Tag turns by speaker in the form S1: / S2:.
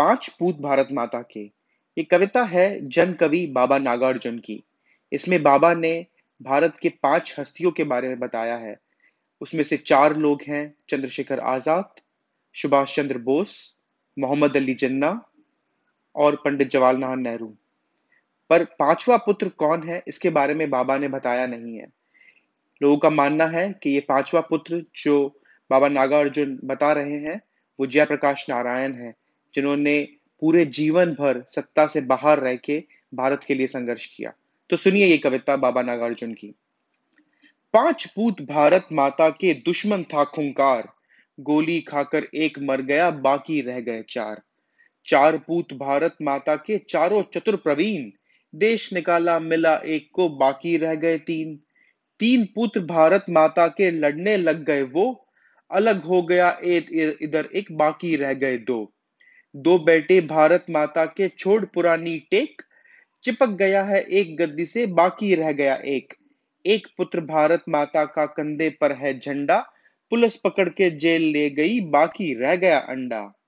S1: पाँच पूत भारत माता के। ये कविता है जन कवि बाबा नागार्जुन की। इसमें बाबा ने भारत के पाँच हस्तियों के बारे में बताया है। उसमें से चार लोग हैं, चंद्रशेखर आज़ाद, सुभाष चंद्र बोस, मोहम्मद अली जिन्ना और पंडित जवाहरलाल नेहरू। पर पांचवा पुत्र कौन है, इसके बारे में बाबा ने बताया नहीं है। लोगों का मानना है कि ये पांचवा पुत्र जो बाबा नागार्जुन बता रहे हैं, वो जयप्रकाश नारायण है। जिन्होंने पूरे जीवन भर सत्ता से बाहर रह के भारत के लिए संघर्ष किया। तो सुनिए ये कविता बाबा नागार्जुन की। पाँच पूत भारत माता के दुश्मन था खुंकार गोली खाकर एक मर गया, बाकी रह गए चार। चार पूत भारत माता के चारों चतुर प्रवीण, देश निकाला, मिला एक को, बाकी रह गए तीन। तीन पुत्र भारत माता के लड़ने लग गए वो, अलग हो गया एक इधर एक, बाकी रह गए दो। दो बेटे भारत माता के छोड़ पुरानी टेक चिपक गया है, एक गद्दी से बाकी रह गया एक। एक पुत्र भारत माता का कंधे पर है झंडा, पुलिस पकड़ के जेल ले गई, बाकी रह गया अंडा।